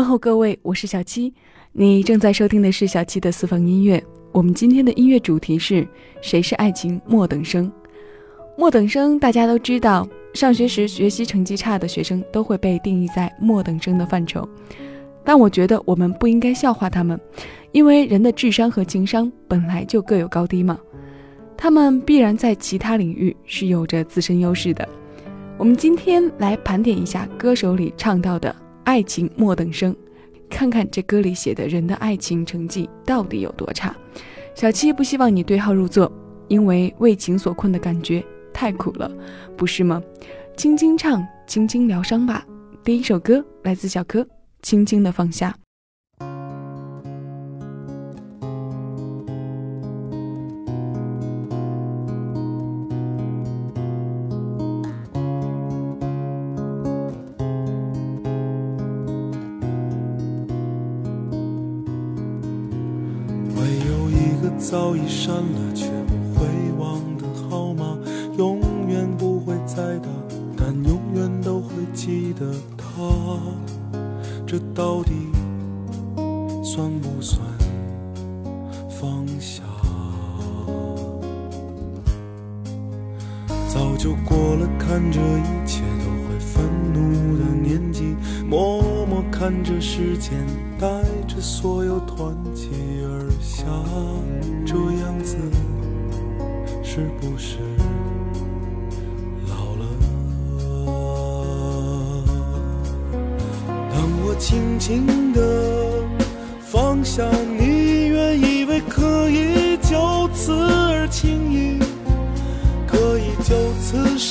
问候各位，我是小七，你正在收听的是小七的私房音乐。我们今天的音乐主题是谁是爱情末等生？末等生大家都知道，上学时学习成绩差的学生都会被定义在末等生的范畴。但我觉得我们不应该笑话他们，因为人的智商和情商本来就各有高低嘛。他们必然在其他领域是有着自身优势的。我们今天来盘点一下歌手里唱到的爱情莫等生。看看这歌里写的人的爱情成绩到底有多差。小七不希望你对号入座，因为为情所困的感觉太苦了，不是吗？轻轻唱，轻轻疗伤吧。第一首歌来自小柯，《轻轻的放下》。早已删了却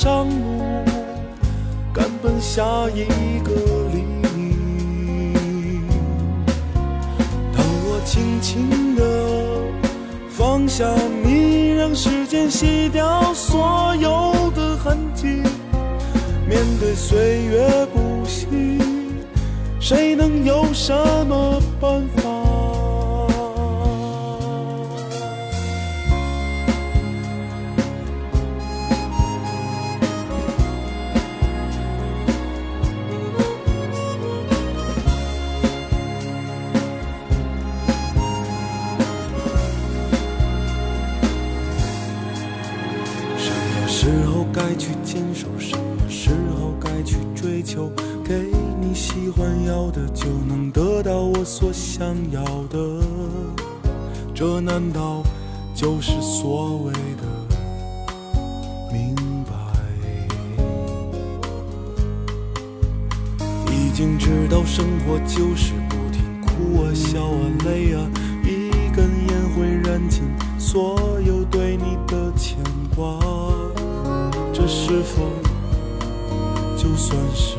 上路，赶奔下一个黎明。当我轻轻地。放下你，让时间洗掉所有的痕迹。面对岁月不息，谁能有什么办法？这难道就是所谓的明白？已经知道生活就是不停哭啊笑啊累啊，一根烟会燃尽所有对你的牵挂，这是否就算是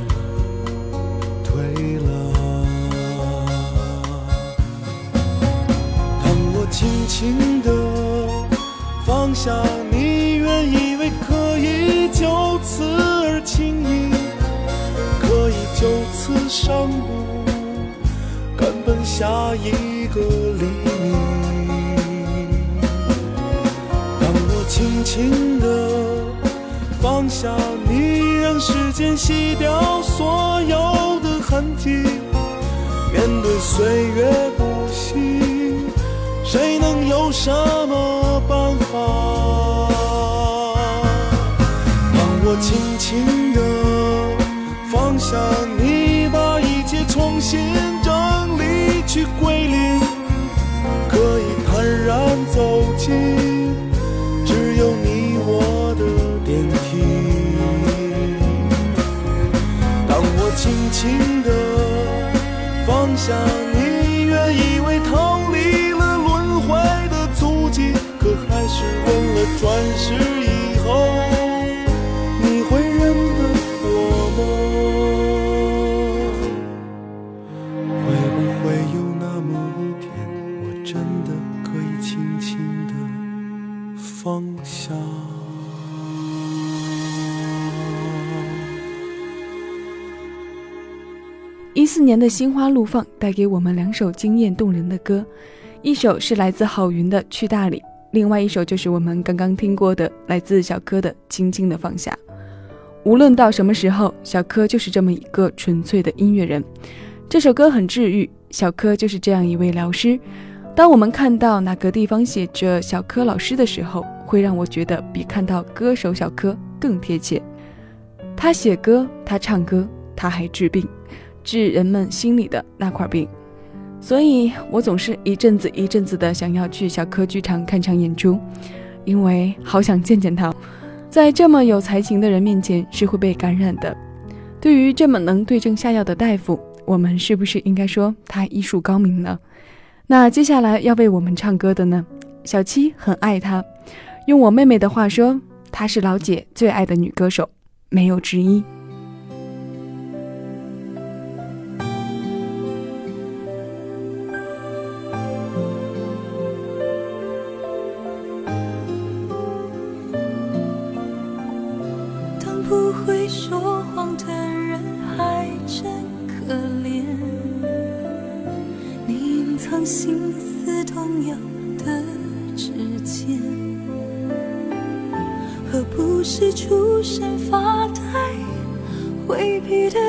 轻轻地放下你，原以为可以就此而轻易，可以就此上路，赶奔下一个黎明。当我轻轻的放下你，让时间洗掉所有的痕迹，面对岁月。什么办法？当我轻轻地放下你，把一切重新整理，去归零，可以坦然走进只有你我的电梯。当我轻轻地放下转世以后，你会认得我吗？会不会有那么一天，我真的可以轻轻的放下？一四年的心花怒放带给我们两首惊艳动人的歌，一首是来自郝云的《去大理》。另外一首就是我们刚刚听过的，来自小柯的《轻轻的放下》。无论到什么时候，小柯就是这么一个纯粹的音乐人。这首歌很治愈，小柯就是这样一位疗师。当我们看到哪个地方写着“小柯老师”的时候，会让我觉得比看到歌手小柯更贴切。他写歌，他唱歌，他还治病，治人们心里的那块病。所以我总是一阵子一阵子的想要去小柯剧场看场演出，因为好想见见他。在这么有才情的人面前是会被感染的。对于这么能对症下药的大夫，我们是不是应该说他医术高明呢？那接下来要为我们唱歌的呢？小七很爱他，用我妹妹的话说，她是老姐最爱的女歌手，没有之一。有的指尖何不是出神发呆回避的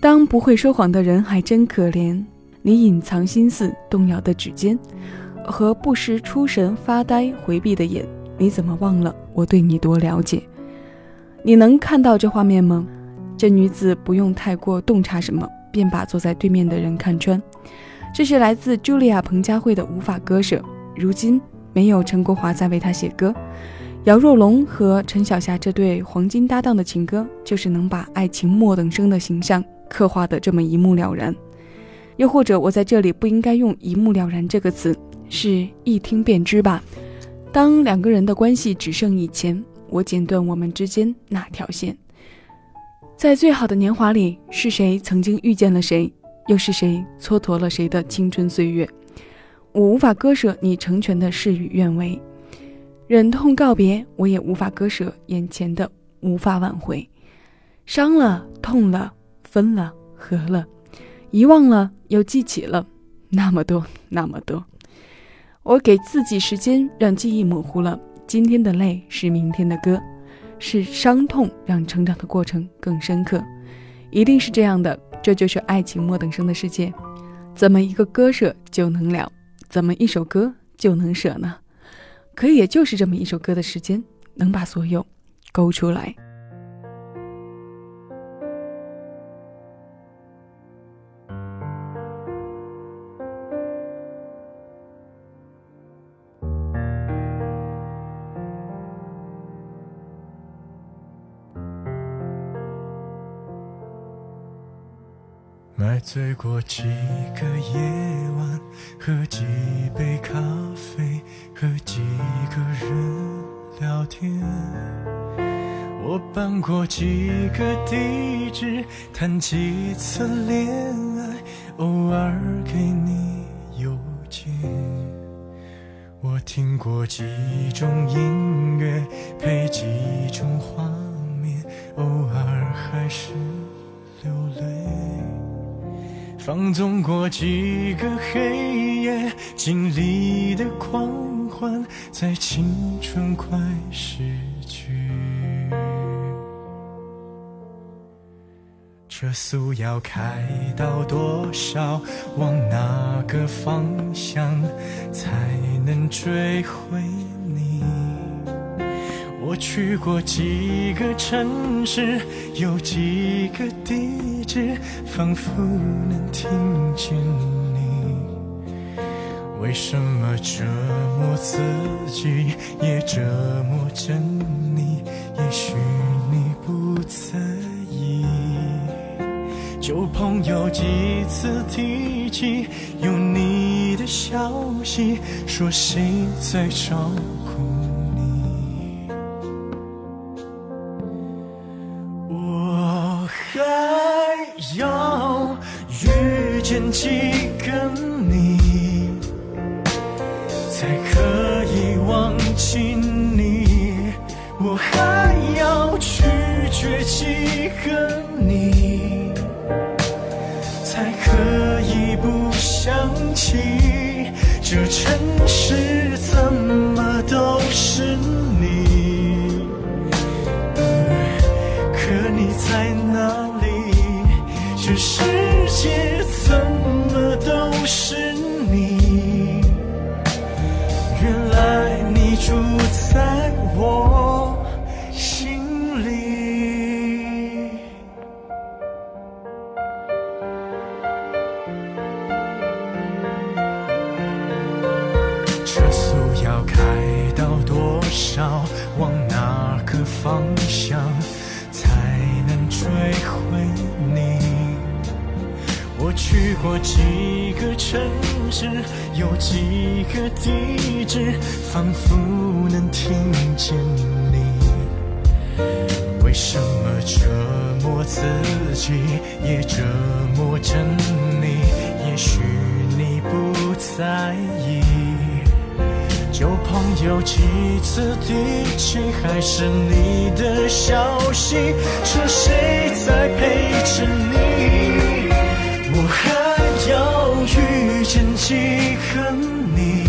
当不会说谎的人还真可怜。你隐藏心思、动摇的指尖，和不时出神、发呆、回避的眼，你怎么忘了我对你多了解？你能看到这画面吗？这女子不用太过洞察什么，便把坐在对面的人看穿。这是来自茱莉亚·彭佳慧的无法割舍。如今没有陈国华在为她写歌，姚若龙和陈小霞这对黄金搭档的情歌，就是能把爱情末等生的形象。刻画的这么一目了然，又或者我在这里不应该用“一目了然”这个词，是一听便知吧？当两个人的关系只剩以前，我剪断我们之间那条线。在最好的年华里，是谁曾经遇见了谁，又是谁蹉跎了谁的青春岁月？我无法割舍你成全的事与愿违，忍痛告别，我也无法割舍眼前的无法挽回。伤了，痛了。分了，合了，遗忘了，又记起了，那么多，那么多。我给自己时间，让记忆模糊了。今天的泪是明天的歌，是伤痛让成长的过程更深刻。一定是这样的，这就是爱情末等生的世界。怎么一个割舍就能了？怎么一首歌就能舍呢？可也就是这么一首歌的时间，能把所有勾出来。买醉过几个夜晚，喝几杯咖啡，和几个人聊天。我搬过几个地址，谈几次恋爱，偶尔给你邮件。我听过几种音乐，配几种花放纵过几个黑夜，经历的狂欢，在青春快逝去。车速要开到多少？往哪个方向才能追回？去过几个城市，有几个地址，仿佛能听见你。为什么折磨自己，也折磨着你？也许你不在意。旧朋友几次提起有你的消息，说谁在找？在哪里？全世界怎么都是你。城市，有几个地址，仿佛能听见你。为什么折磨自己，也折磨着你？也许你不在意。旧朋友几次提起，还是你的消息，是谁在陪着你？几个你，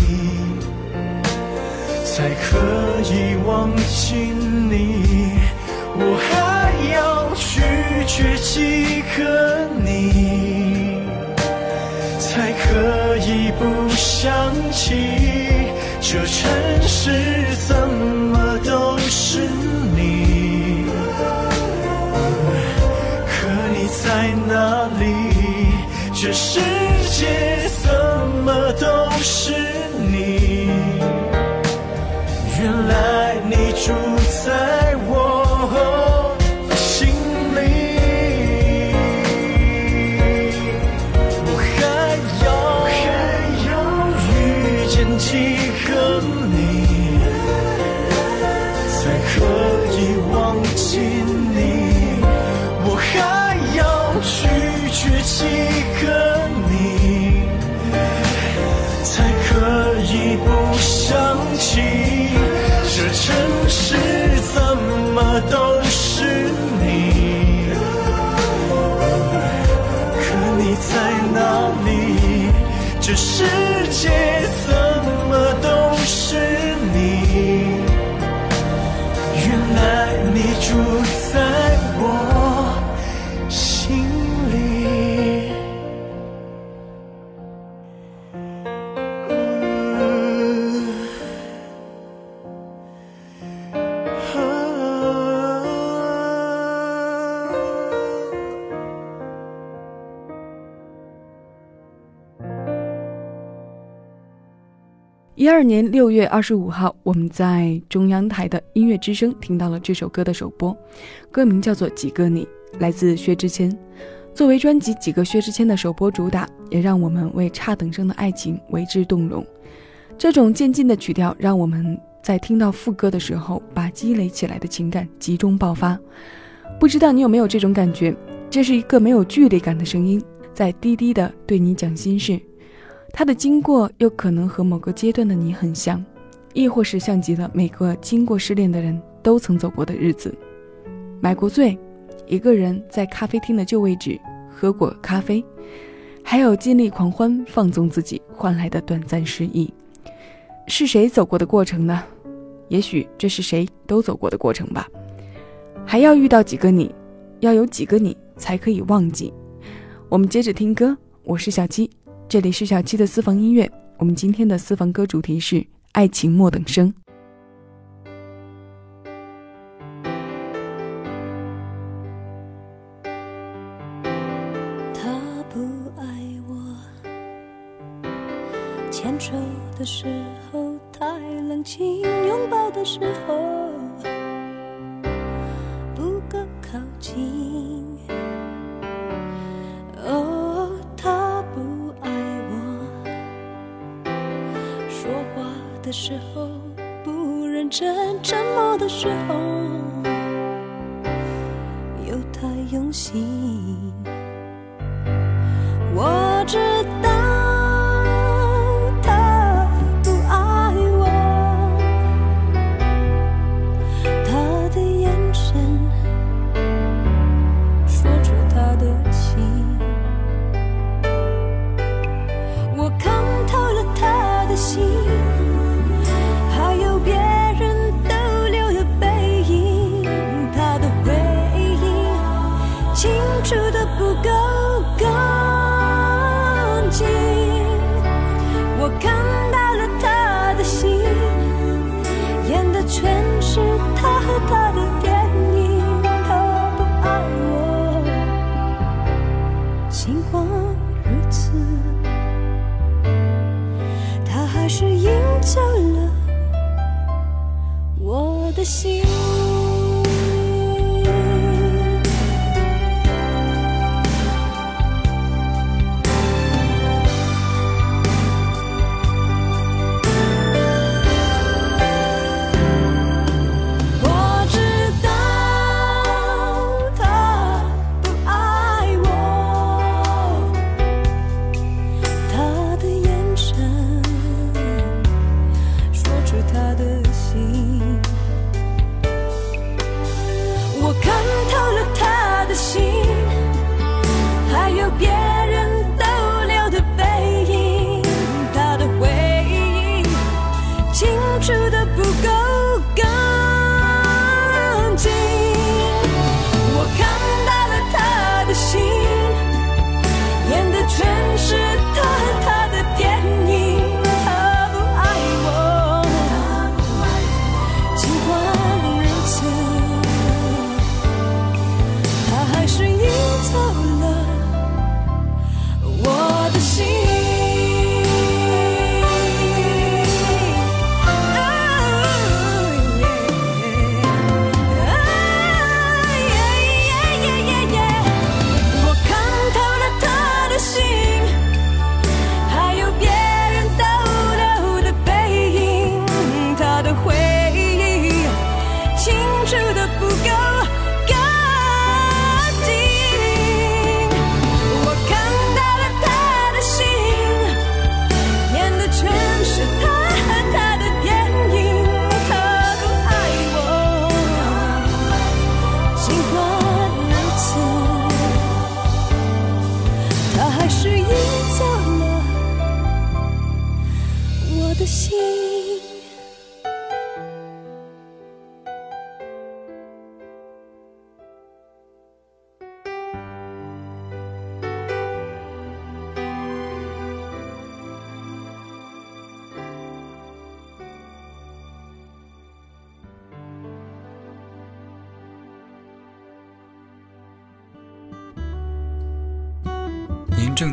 才可以忘记你？我还要。拒绝几个你，才可以不想起这城市怎都是你？原来你住在我心里。我还要还要遇见几个你，才可以忘记你。我还要拒绝几个一二年六月二十五号，我们在中央台的音乐之声听到了这首歌的首播，歌名叫做《几个你》，来自薛之谦。作为专辑《几个薛之谦》的首播主打，也让我们为差等生的爱情为之动容。这种渐进的曲调，让我们在听到副歌的时候，把积累起来的情感集中爆发。不知道你有没有这种感觉？这是一个没有距离感的声音，在低低的对你讲心事。它的经过又可能和某个阶段的你很像，亦或是像极了每个经过失恋的人都曾走过的日子。买过醉，一个人在咖啡厅的旧位置喝过咖啡，还有尽力狂欢放纵自己换来的短暂失意。是谁走过的过程呢？也许这是谁都走过的过程吧。还要遇到几个你，要有几个你才可以忘记。我们接着听歌，我是小七。这里是小七的私房音乐，我们今天的私房歌主题是“爱情莫等生”。他不爱我，牵手的时候太冷清，拥抱的时候时候又太用心。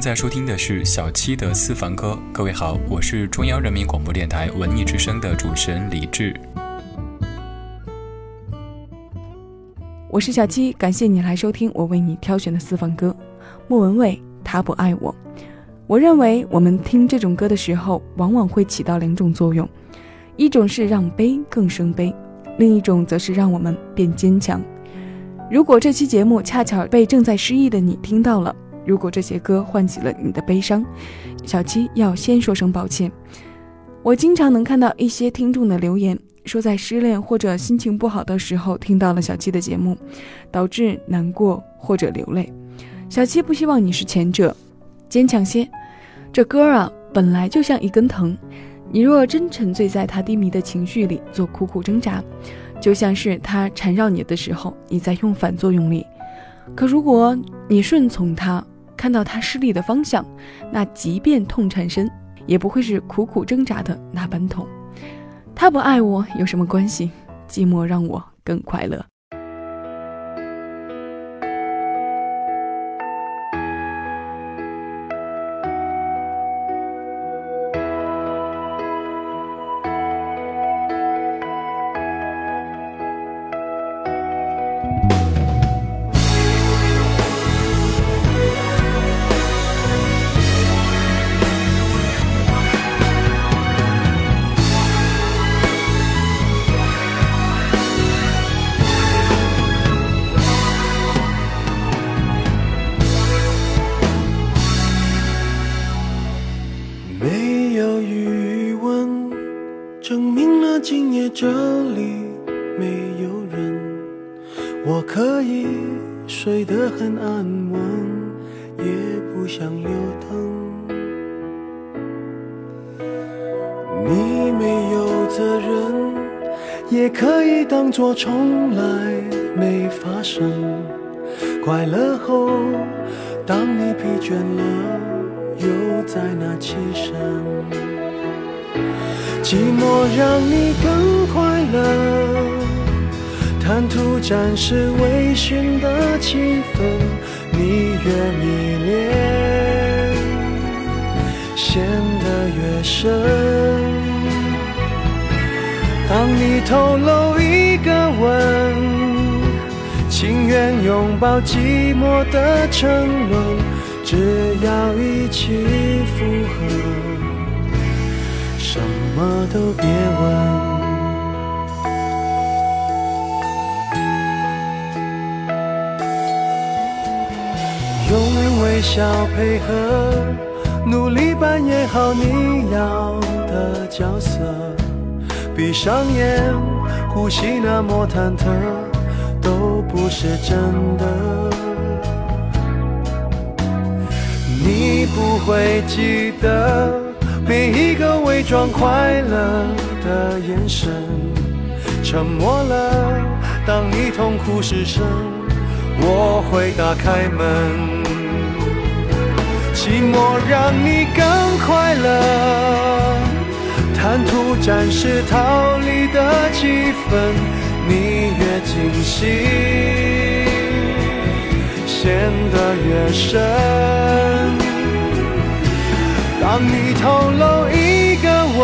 在收听的是小七的私房歌。各位好，我是中央人民广播电台文艺之声的主持人李志。我是小七，感谢你来收听我为你挑选的私房歌。莫文蔚，他不爱我。我认为我们听这种歌的时候，往往会起到两种作用，一种是让悲更生悲，另一种则是让我们变坚强。如果这期节目恰巧被正在失忆的你听到了，如果这些歌唤起了你的悲伤，小七要先说声抱歉。我经常能看到一些听众的留言，说在失恋或者心情不好的时候听到了小七的节目，导致难过或者流泪。小七不希望你是前者，坚强些。这歌啊，本来就像一根藤，你若真沉醉在他低迷的情绪里做苦苦挣扎。就像是他缠绕你的时候，你在用反作用力；可如果你顺从他，看到他失利的方向，那即便痛缠身，也不会是苦苦挣扎的那般痛。他不爱我有什么关系？寂寞让我更快乐。从来没发生。快乐后，当你疲倦了，又在那起身。寂寞让你更快乐，贪图暂时微醺的气氛，你越迷恋，陷得越深。当你透露一个吻，情愿拥抱寂寞的沉沦，只要一起附和。什么都别问，用微笑配合，努力扮演好你要的角色。闭上眼，呼吸那么忐忑，都不是真的。你不会记得。每一个伪装快乐的眼神，沉默了。当你痛哭失声，我会打开门。寂寞让你更快乐，贪图暂时逃离的气氛，你越惊喜，陷得越深。当你透露一个吻，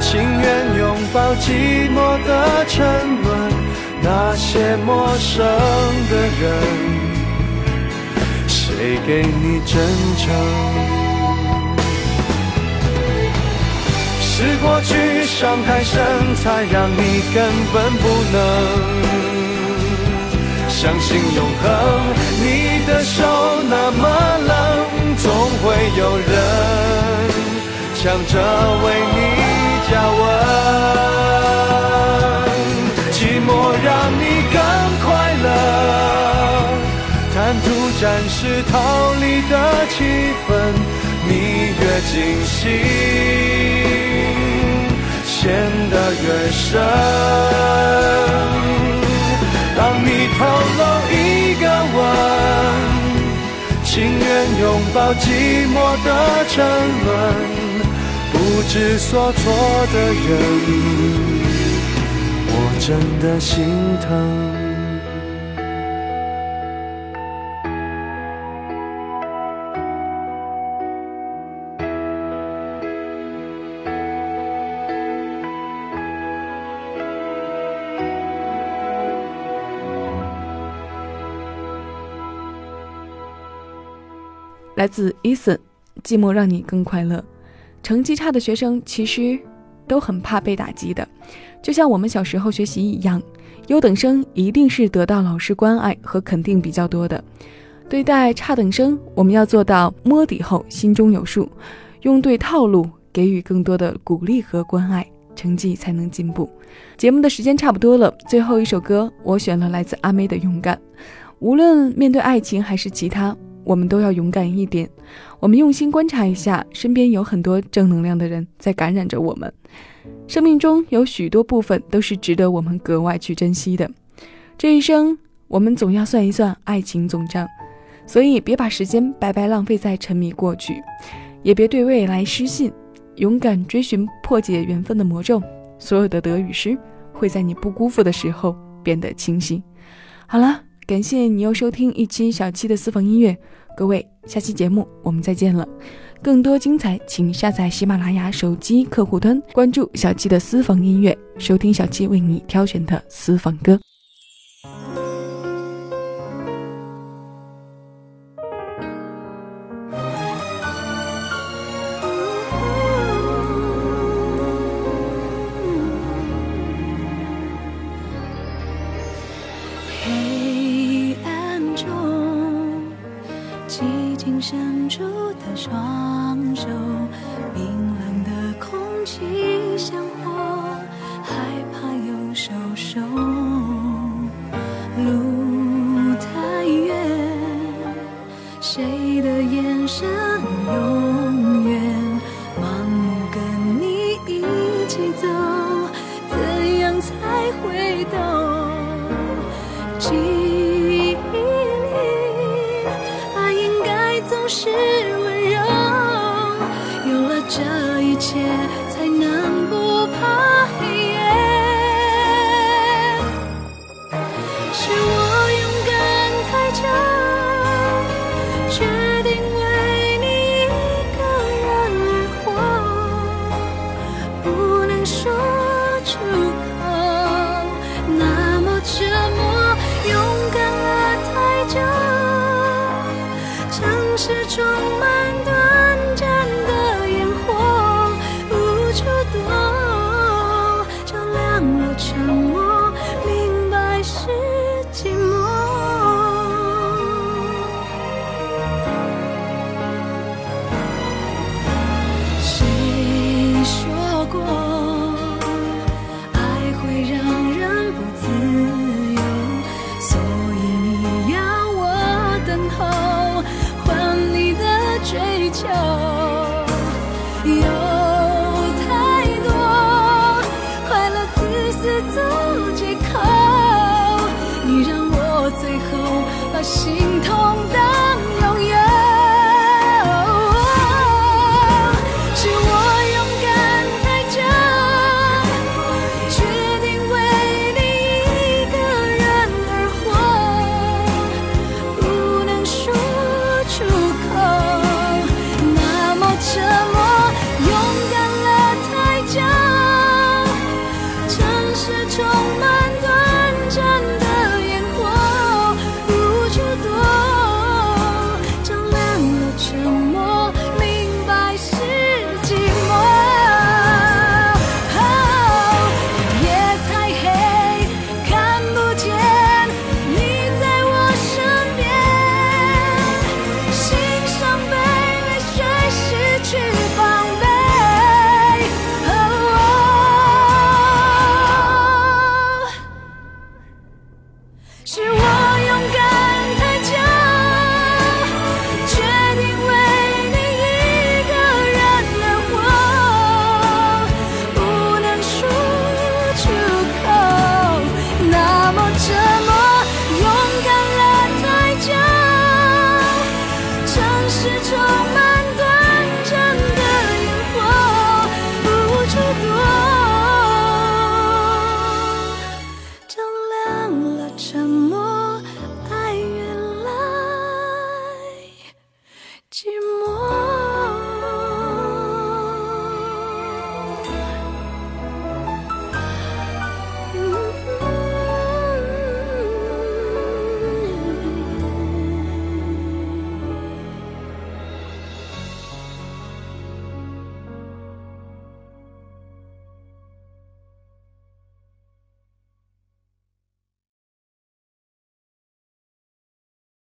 情愿拥抱寂寞的沉沦。那些陌生的人，谁给你真诚？是过去伤太深，才让你根本不能。相信永恒，你的手那么冷，总会有人抢着为你加温。寂寞让你更快乐，贪图暂时逃离的气氛，你越惊喜，陷得越深。当你透露一个吻，情愿拥抱寂寞的沉沦，不知所措的人，我真的心疼。来自 Eason，寂寞让你更快乐。成绩差的学生其实都很怕被打击的，就像我们小时候学习一样。优等生一定是得到老师关爱和肯定比较多的。对待差等生，我们要做到摸底后心中有数，用对套路，给予更多的鼓励和关爱，成绩才能进步。节目的时间差不多了，最后一首歌我选了来自阿妹的《勇敢》。无论面对爱情还是其他。我们都要勇敢一点。我们用心观察一下，身边有很多正能量的人在感染着我们。生命中有许多部分都是值得我们格外去珍惜的。这一生，我们总要算一算爱情总账，所以别把时间白白浪费在沉迷过去，也别对未来失信。勇敢追寻破解缘分的魔咒，所有的得与失会在你不辜负的时候变得清晰。好了。感谢你又收听一期小七的私房音乐，各位，下期节目我们再见了。更多精彩，请下载喜马拉雅手机客户端，关注小七的私房音乐，收听小七为你挑选的私房歌。心痛的